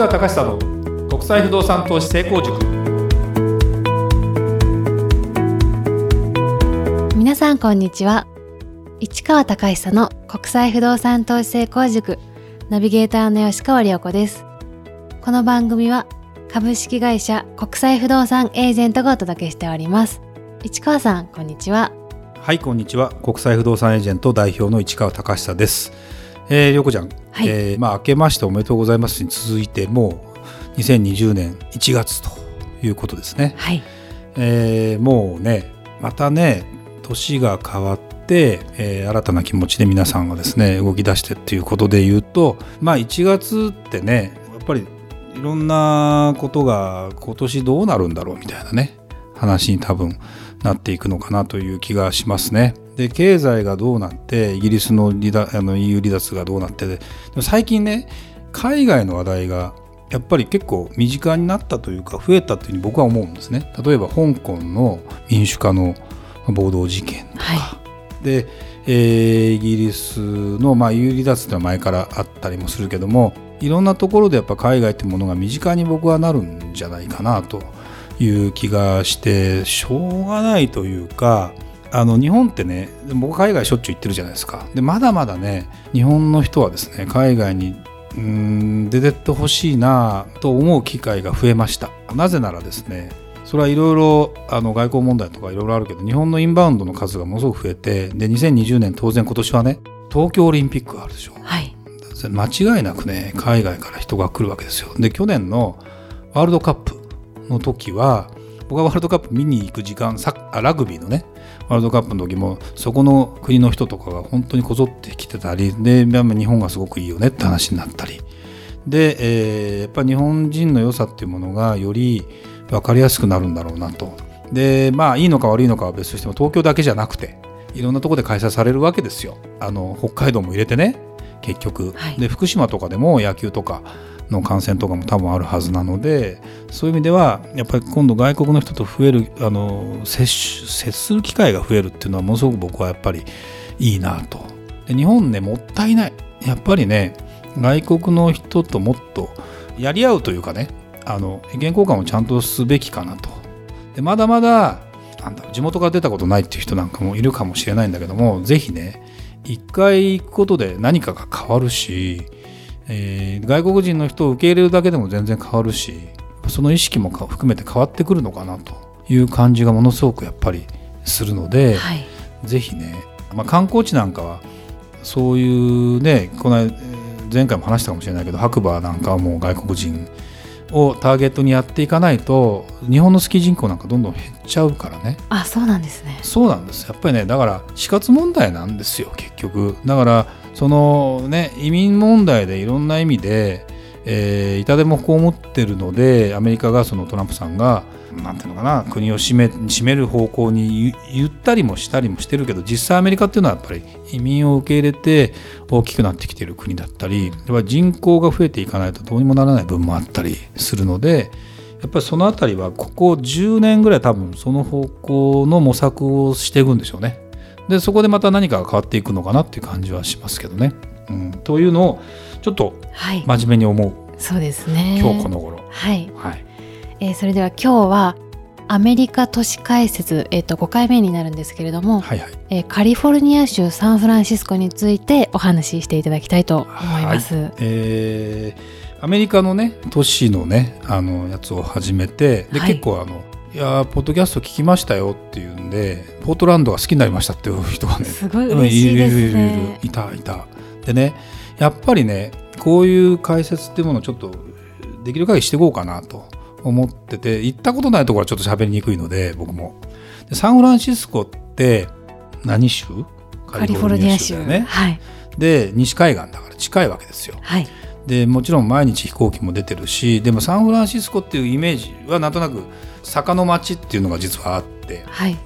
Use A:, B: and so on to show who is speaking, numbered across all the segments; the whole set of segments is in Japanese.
A: 川隆久の国際不動産投資成功塾。
B: 皆さんこんにちは。市川隆久の国際不動産投資成功塾ナビゲーターの吉川良子です。この番組は株式会社国際不動産エージェントがお届けしております。市川さんこんにちは。
A: はいこんにちは。国際不動産エージェント代表の市川隆久ですえー、りょうこちゃん、はい、えー、まあ明けましておめでとうございますに続いてもう2020年1月ということですね。
B: はい、
A: えー、もうねまたね年が変わって、えー、新たな気持ちで皆さんがですね動き出してっていうことで言うとまあ1月ってねやっぱりいろんなことが今年どうなるんだろうみたいなね話に多分なっていくのかなという気がしますね。で経済がどうなってイギリスの離脱あの EU 離脱がどうなってで最近ね海外の話題がやっぱり結構身近になったというか増えたというふうに僕は思うんですね。例えば香港の民主化の暴動事件とか、はい、で、えー、イギリスの、まあ、EU 離脱ってのは前からあったりもするけどもいろんなところでやっぱ海外ってものが身近に僕はなるんじゃないかなという気がしてしょうがないというかあの日本ってね僕海外しょっちゅう行ってるじゃないですか。でまだまだね日本の人はですね海外にうん出てってほしいなと思う機会が増えました。なぜならですねそれはいろいろ外交問題とかいろいろあるけど日本のインバウンドの数がものすごく増えてで2020年当然今年はね東京オリンピックがあるでしょ、
B: はい、
A: 間違いなくね海外から人が来るわけですよ。で去年のワールドカップの時は僕がワールドカップ見に行く時間サラグビーのねワールドカップの時もそこの国の人とかが本当にこぞってきてたりで日本がすごくいいよねって話になったり。で、えー、やっぱり日本人の良さっていうものがより分かりやすくなるんだろうなと。でまあいいのか悪いのかは別としても東京だけじゃなくていろんなところで開催されるわけですよ。あの北海道も入れてね結局、はい、で福島とかでも野球とかの感染とかも多分あるはずなのでそういう意味ではやっぱり今度外国の人と増えるあの接接する機会が増えるっていうのはものすごく僕はやっぱりいいなと。で日本ねもったいない。やっぱりね外国の人ともっとやり合うというかねあの意見交換をちゃんとすべきかなと。でまだまだなんだ地元から出たことないっていう人なんかもいるかもしれないんだけども是非ね一回行くことで何かが変わるしえー、外国人の人を受け入れるだけでも全然変わるしその意識も含めて変わってくるのかなという感じがものすごくやっぱりするので、はい、ぜひね、まあ、観光地なんかはそういうねこの前回も話したかもしれないけど白馬なんかはもう外国人をターゲットにやっていかないと日本のスキー人口なんかどんどん減っちゃうからね。
B: あそうなんですね。
A: そうなんです。やっぱりねだから死活問題なんですよ結局。だからそのね移民問題でいろんな意味で、えー、痛手も被ってるのでアメリカがそのトランプさんがなんていうのかな国を締め締める方向に言ったりもしたりもしてるけど実際アメリカっていうのはやっぱり移民を受け入れて大きくなってきてる国だったりやっぱり人口が増えていかないとどうにもならない部分もあったりするのでやっぱりその辺りはここ10年ぐらい多分その方向の模索をしていくんでしょうね。でそこでまた何かが変わっていくのかなっていう感じはしますけどね。うん、というのをちょっと真面目に思う、
B: はい、そうですね。
A: 今日この頃。
B: はい、はい。えー、それでは今日はアメリカ都市解説、えー、と5回目になるんですけれども、はいはい。えー、カリフォルニア州サンフランシスコについてお話ししていただきたいと思います。はい、
A: えー、アメリカのね都市のねあのやつを始めてで、はい、結構あのいやポッドキャスト聞きましたよっていうんでポートランドが好きになりましたっていう人がね
B: すごい嬉しいですね。いるいるいる
A: いたいた。でねやっぱりねこういう解説っていうものをちょっとできる限りしていこうかなと思ってて行ったことないところはちょっと喋りにくいので僕も。でサンフランシスコって何州。
B: カリフォルニア州だよね、はい、
A: で西海岸だから近いわけですよ、
B: はい、
A: でもちろん毎日飛行機も出てるしでもサンフランシスコっていうイメージはなんとなく坂の町っていうのが実はあって、
B: はい、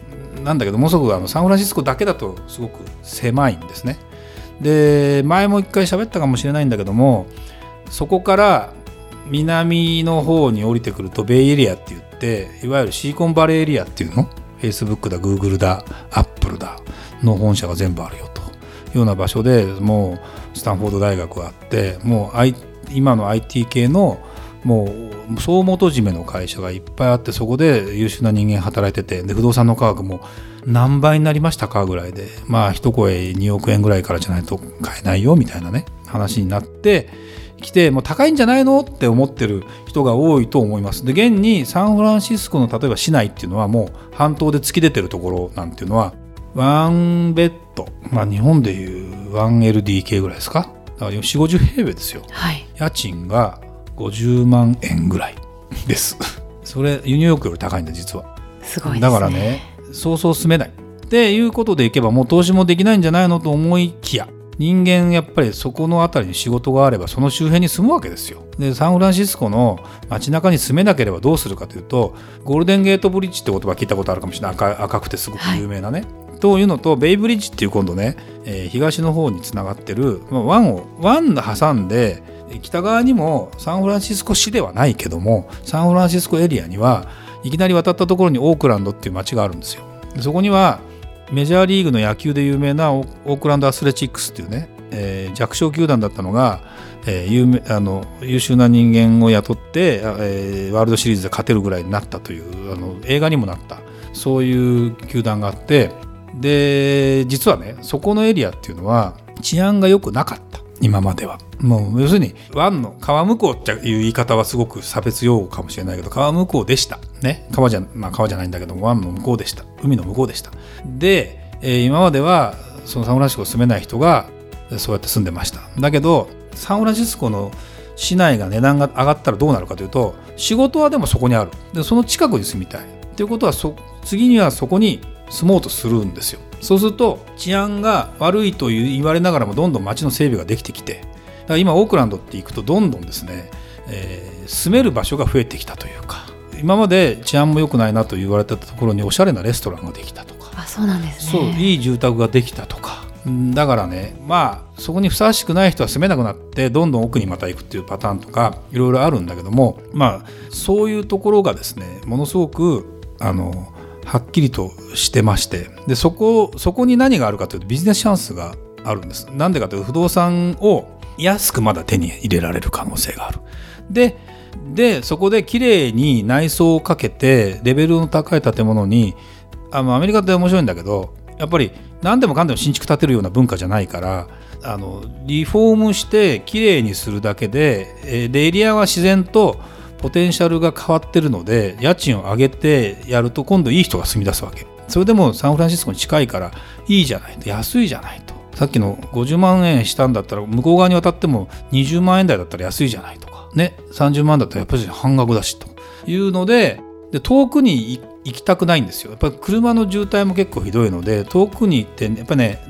A: なんだけどもうすぐあのサンフランシスコだけだとすごく狭いんですね。で前も一回喋ったかもしれないんだけどもそこから南の方に降りてくるとベイエリアって言っていわゆるシリコンバレーエリアっていうの？Facebook だ Google だ Apple だの本社が全部あるよというような場所でもうスタンフォード大学があってもう、I、今の IT 系のもう総元締めの会社がいっぱいあってそこで優秀な人間働いててで不動産の価格も何倍になりましたかぐらいでまあ一声2億円ぐらいからじゃないと買えないよみたいなね話になってきてもう高いんじゃないのって思ってる人が多いと思います。で現にサンフランシスコの例えば市内っていうのはもう半島で突き出てるところなんていうのはワンベッドまあ日本でいう 1LDK ぐらいですか？だから4 5 0平米ですよ。
B: はい。
A: 家賃が50万円ぐらいです。それニューヨークより高いんだ実は。
B: すごいですね。
A: だからねそうそう住めない。っていうことでいけばもう投資もできないんじゃないのと思いきや人間やっぱりそこの辺りに仕事があればその周辺に住むわけですよ。でサンフランシスコの街中に住めなければどうするかというとゴールデンゲートブリッジって言葉聞いたことあるかもしれない。赤赤くてすごく有名なね、というのとベイブリッジっていう今度ね、えー東の方につながってる、まあ、湾を湾挟んで北側にもサンフランシスコ市ではないけどもサンフランシスコエリアにはいきなり渡ったところにオークランドっていう街があるんですよ。そこにはメジャーリーグの野球で有名なオークランドアスレチックスっていうね、えー弱小球団だったのが、えー有名あの優秀な人間を雇って、えーワールドシリーズで勝てるぐらいになったというあの映画にもなったそういう球団があってで実はねそこのエリアっていうのは治安が良くなかった今までは。もう要するに湾の川向こうっていう言い方はすごく差別用語かもしれないけど川向こうでした。ね。川じゃ,、まあ、川じゃないんだけど湾の向こうでした。海の向こうでした。で、えー今まではそのサンフランシスコ住めない人がそうやって住んでました。だけどサンフランシスコの市内が値段が上がったらどうなるかというと仕事はでもそこにある。でその近くに住みたい。ということはそ次にはそこに住もうとするんですよそうすると治安が悪いと言われながらもどんどん街の整備ができてきてだから今オークランドって行くとどんどんですね、えー住める場所が増えてきたというか今まで治安も良くないなと言われてたところにおしゃれなレストランができたとか
B: あ、そうなんです
A: そう
B: ね。
A: いい住宅ができたとかうんだからねまあそこにふさわしくない人は住めなくなってどんどん奥にまた行くっていうパターンとかいろいろあるんだけどもまあそういうところがですねものすごくあのはっきりとしてましてでそこそこに何があるかというとビジネスチャンスがあるんです。なんでかというと不動産を安くまだ手に入れられる可能性がある。ででそこで綺麗に内装をかけてレベルの高い建物にあのアメリカって面白いんだけどやっぱり何でもかんでも新築建てるような文化じゃないからあのリフォームして綺麗にするだけででエリアは自然とポテンシャルが変わってるので家賃を上げてやると今度いい人が住み出すわけ。それでもサンフランシスコに近いからいいじゃないと安いじゃないと。さっきの50万円したんだったら向こう側に渡っても20万円台だったら安いじゃないとか。ね30万だったらやっぱり半額だしと。いうのでで遠くに行きたくないんですよ。やっぱり車の渋滞も結構ひどいので遠くに行ってやっぱね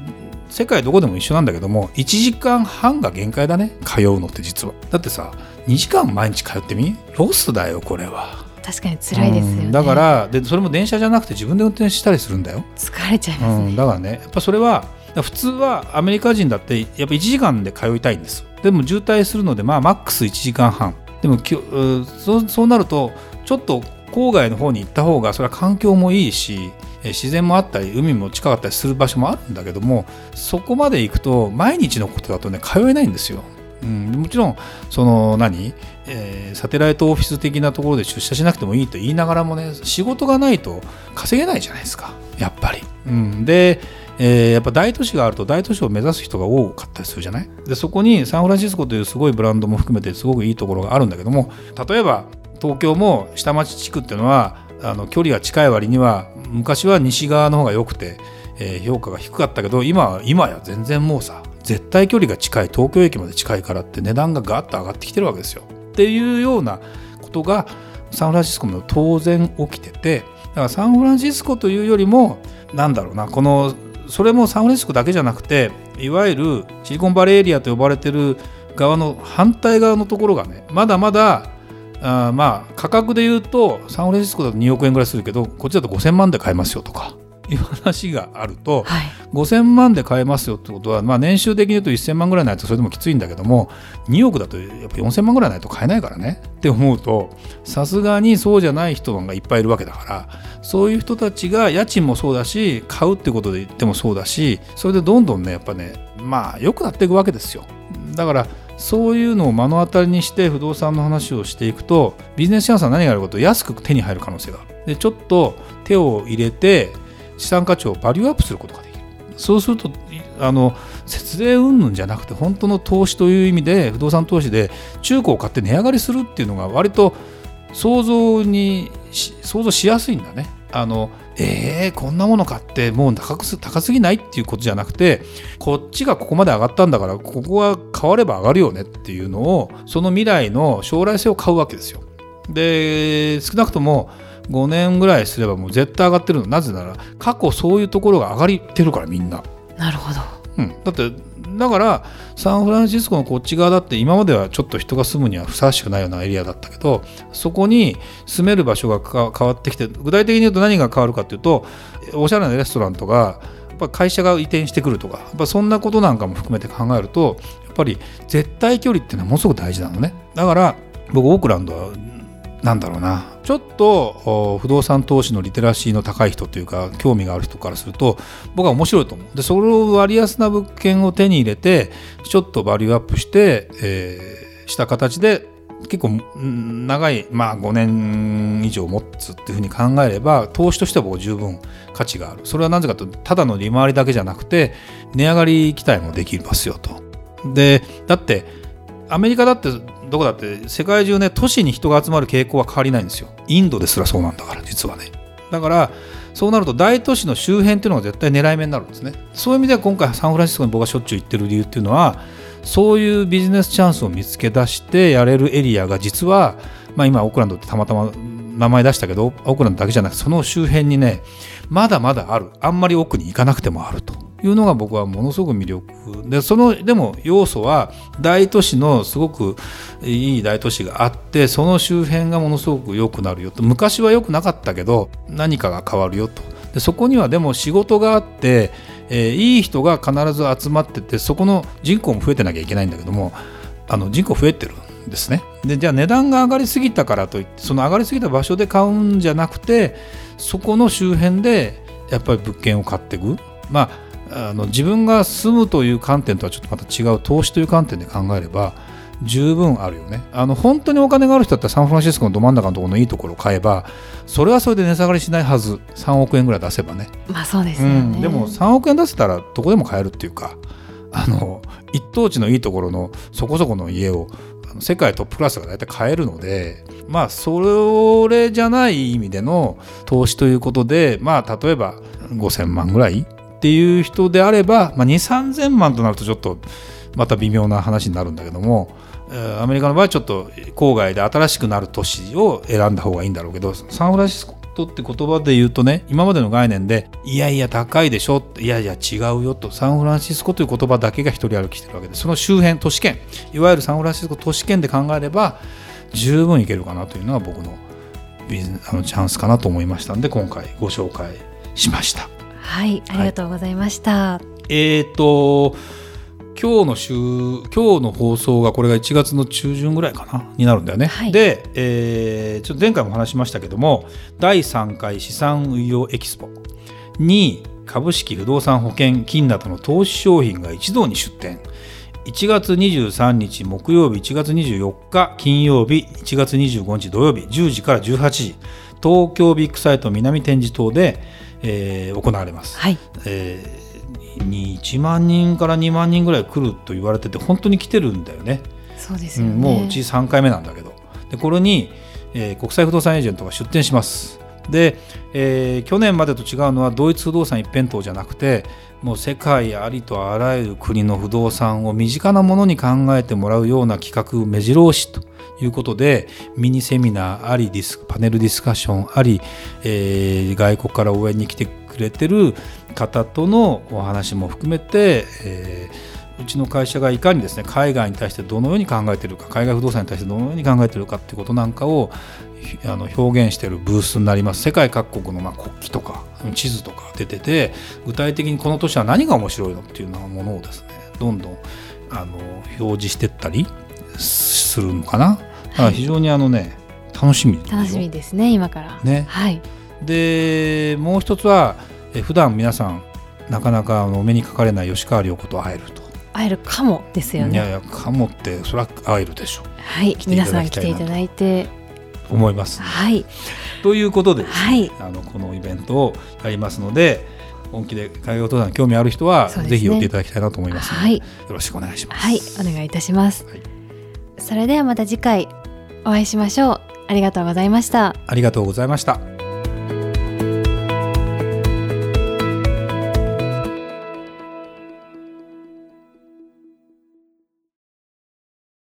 A: 世界どこでも一緒なんだけども1時間半が限界だね。通うのって実は。だってさ2時間毎日通ってみ？ロスだよこれは。
B: 確かに辛いですよね。
A: うん。だからでそれも電車じゃなくて自分で運転したりするんだよ、
B: 疲れちゃいますね。
A: うん、だからねやっぱそれは普通はアメリカ人だってやっぱ1時間で通いたいんです。でも渋滞するのでまあマックス1時間半。でもきょうそうそうなるとちょっと郊外の方に行った方がそれは環境もいいしえ自然もあったり海も近かったりする場所もあるんだけどもそこまで行くと毎日のことだとね通えないんですよ。うん、もちろんその何、えーサテライトオフィス的なところで出社しなくてもいいと言いながらもね仕事がないと稼げないじゃないですか。やっぱり。うん、で、えーやっぱ大都市があると大都市を目指す人が多かったりするじゃない？でそこにサンフランシスコというすごいブランドも含めてすごくいいところがあるんだけども例えば東京も下町地区っていうのはあの距離が近い割には昔は西側の方が良くて、えー評価が低かったけど今は今や全然もうさ絶対距離が近い東京駅まで近いからって値段がガッと上がってきてるわけですよ。っていうようなことがサンフランシスコも当然起きててだからサンフランシスコというよりもなんだろうなこのそれもサンフランシスコだけじゃなくていわゆるシリコンバレーエリアと呼ばれてる側の反対側のところがねまだまだあまあ価格で言うとサンフランシスコだと2億円ぐらいするけどこっちだと5000万で買えますよとかいう話があると
B: はい。
A: 5000万で買えますよってことは、まあ、年収的に言うと1000万ぐらいないとそれでもきついんだけども2億だとやっぱ4000万ぐらいないと買えないからねって思うとさすがにそうじゃない人がいっぱいいるわけだからそういう人たちが家賃もそうだし買うってことで言ってもそうだしそれでどんどんねやっぱねまあ良くなっていくわけですよだからそういうのを目の当たりにして不動産の話をしていくとビジネスチャンスは何があること安く手に入る可能性があるでちょっと手を入れて資産価値をバリューアップすることができるそうするとあの節税云々じゃなくて本当の投資という意味で不動産投資で中古を買って値上がりするっていうのが割と想像に想像しやすいんだね。あのえー、こんなもの買ってもう高す高すぎないっていうことじゃなくてこっちがここまで上がったんだからここは変われば上がるよねっていうのをその未来の将来性を買うわけですよ。で少なくとも5年ぐらいすればもう絶対上がってるの。なぜなら過去そういうところが上がってるからみんな。
B: なるほど、
A: うん、だってだからサンフランシスコのこっち側だって今まではちょっと人が住むにはふさわしくないようなエリアだったけどそこに住める場所が変わってきて具体的に言うと何が変わるかっていうとおしゃれなレストランとかやっぱ会社が移転してくるとかやっぱそんなことなんかも含めて考えるとやっぱり絶対距離っていうのはものすごく大事なのね。だから僕オークランドはなんだろうな。ちょっと不動産投資のリテラシーの高い人というか興味がある人からすると僕は面白いと思う。でそれを割安な物件を手に入れてちょっとバリューアップして、えー、した形で結構長い、まあ、5年以上持つっていうふうに考えれば投資としては僕十分価値がある。それはなぜかとただの利回りだけじゃなくて値上がり期待もできますよと。でだってアメリカだってどこだって世界中ね都市に人が集まる傾向は変わりないんですよ。インドですらそうなんだから実はね。だからそうなると大都市の周辺っていうのが絶対狙い目になるんですね。そういう意味では今回サンフランシスコに僕がしょっちゅう行ってる理由っていうのはそういうビジネスチャンスを見つけ出してやれるエリアが実は、まあ、今オークランドってたまたま名前出したけどオークランドだけじゃなくてその周辺にねまだまだある。あんまり奥に行かなくてもあると。いうのが僕はものすごく魅力。でそのでも要素は大都市のすごくいい大都市があってその周辺がものすごく良くなるよと。昔は良くなかったけど何かが変わるよと。でそこにはでも仕事があって、えー、いい人が必ず集まっててそこの人口も増えてなきゃいけないんだけどもあの人口増えてるんですね。でじゃあ値段が上がりすぎたからといってその上がりすぎた場所で買うんじゃなくてそこの周辺でやっぱり物件を買っていく。まああの自分が住むという観点とはちょっとまた違う投資という観点で考えれば十分あるよね。あの本当にお金がある人だったらサンフランシスコのど真ん中のところのいいところを買えばそれはそれで値下がりしないはず。3億円ぐらい出せばね。
B: まあそうですよね、うん、
A: でも3億円出せたらどこでも買えるっていうかあの一等地のいいところのそこそこの家を世界トップクラスが大体買えるのでまあそれじゃない意味での投資ということでまあ例えば5000万ぐらいっていう人であれば、まあ、2 3 0 0 0万となるとちょっとまた微妙な話になるんだけどもアメリカの場合ちょっと郊外で新しくなる都市を選んだ方がいいんだろうけどサンフランシスコって言葉で言うとね今までの概念でいやいや高いでしょいやいや違うよとサンフランシスコという言葉だけが一人歩きしてるわけでその周辺都市圏いわゆるサンフランシスコ都市圏で考えれば十分いけるかなというのが僕のビジネスあのチャンスかなと思いましたんで今回ご紹介しました。
B: はいありがとうございました、は
A: い、えっ、ー、と今日の週今日の放送がこれが1月の中旬ぐらいかなになるんだよね。はい、で、えー、ちょっと前回も話しましたけども第3回資産運用エキスポに株式不動産保険金などの投資商品が一堂に出展1月23日木曜日1月24日金曜日1月25日土曜日10時から18時。東京ビッグサイト南展示棟でえー、行われます。はいえー、1万人から2万人ぐらい来ると言われてて本当に来てるんだよね。
B: そうですよね、うん、
A: もううち3回目なんだけどでこれに、えー、国際不動産エージェントが出店します。で、えー、去年までと違うのは同一不動産一辺倒じゃなくてもう世界ありとあらゆる国の不動産を身近なものに考えてもらうような企画目白押しということでミニセミナーありディスパネルディスカッションあり、えー、外国から応援に来てくれてる方とのお話も含めて、えー、うちの会社がいかにですね海外に対してどのように考えているか海外不動産に対してどのように考えているかっていうことなんかをあの表現しているブースになります世界各国のま国旗とか地図とか出てて具体的にこの都市は何が面白いのっていうようなものをですねどんどんあの表示していったりするのかな。だから非常にあのね、楽しみ
B: 楽しみですね今から。ね。はい。
A: でもう一つはえ普段皆さんなかなかお目にかかれない吉川亮子と会えると
B: 会えるかもですよね。
A: いやいやかもってそれは会えるでしょう。
B: はい。皆さん来ていただいて
A: 思います。
B: はい。
A: ということでね、
B: はい。
A: あのこのイベントをやりますので本気で海外登山に興味ある人は、
B: ね。
A: ぜひ寄っていただきたいなと思います
B: はい。
A: よろしくお願いします。
B: はい。お願いいたします、
A: はい。
B: それではまた次回お会いしましょう。ありがとうございました。
A: ありがとうございました。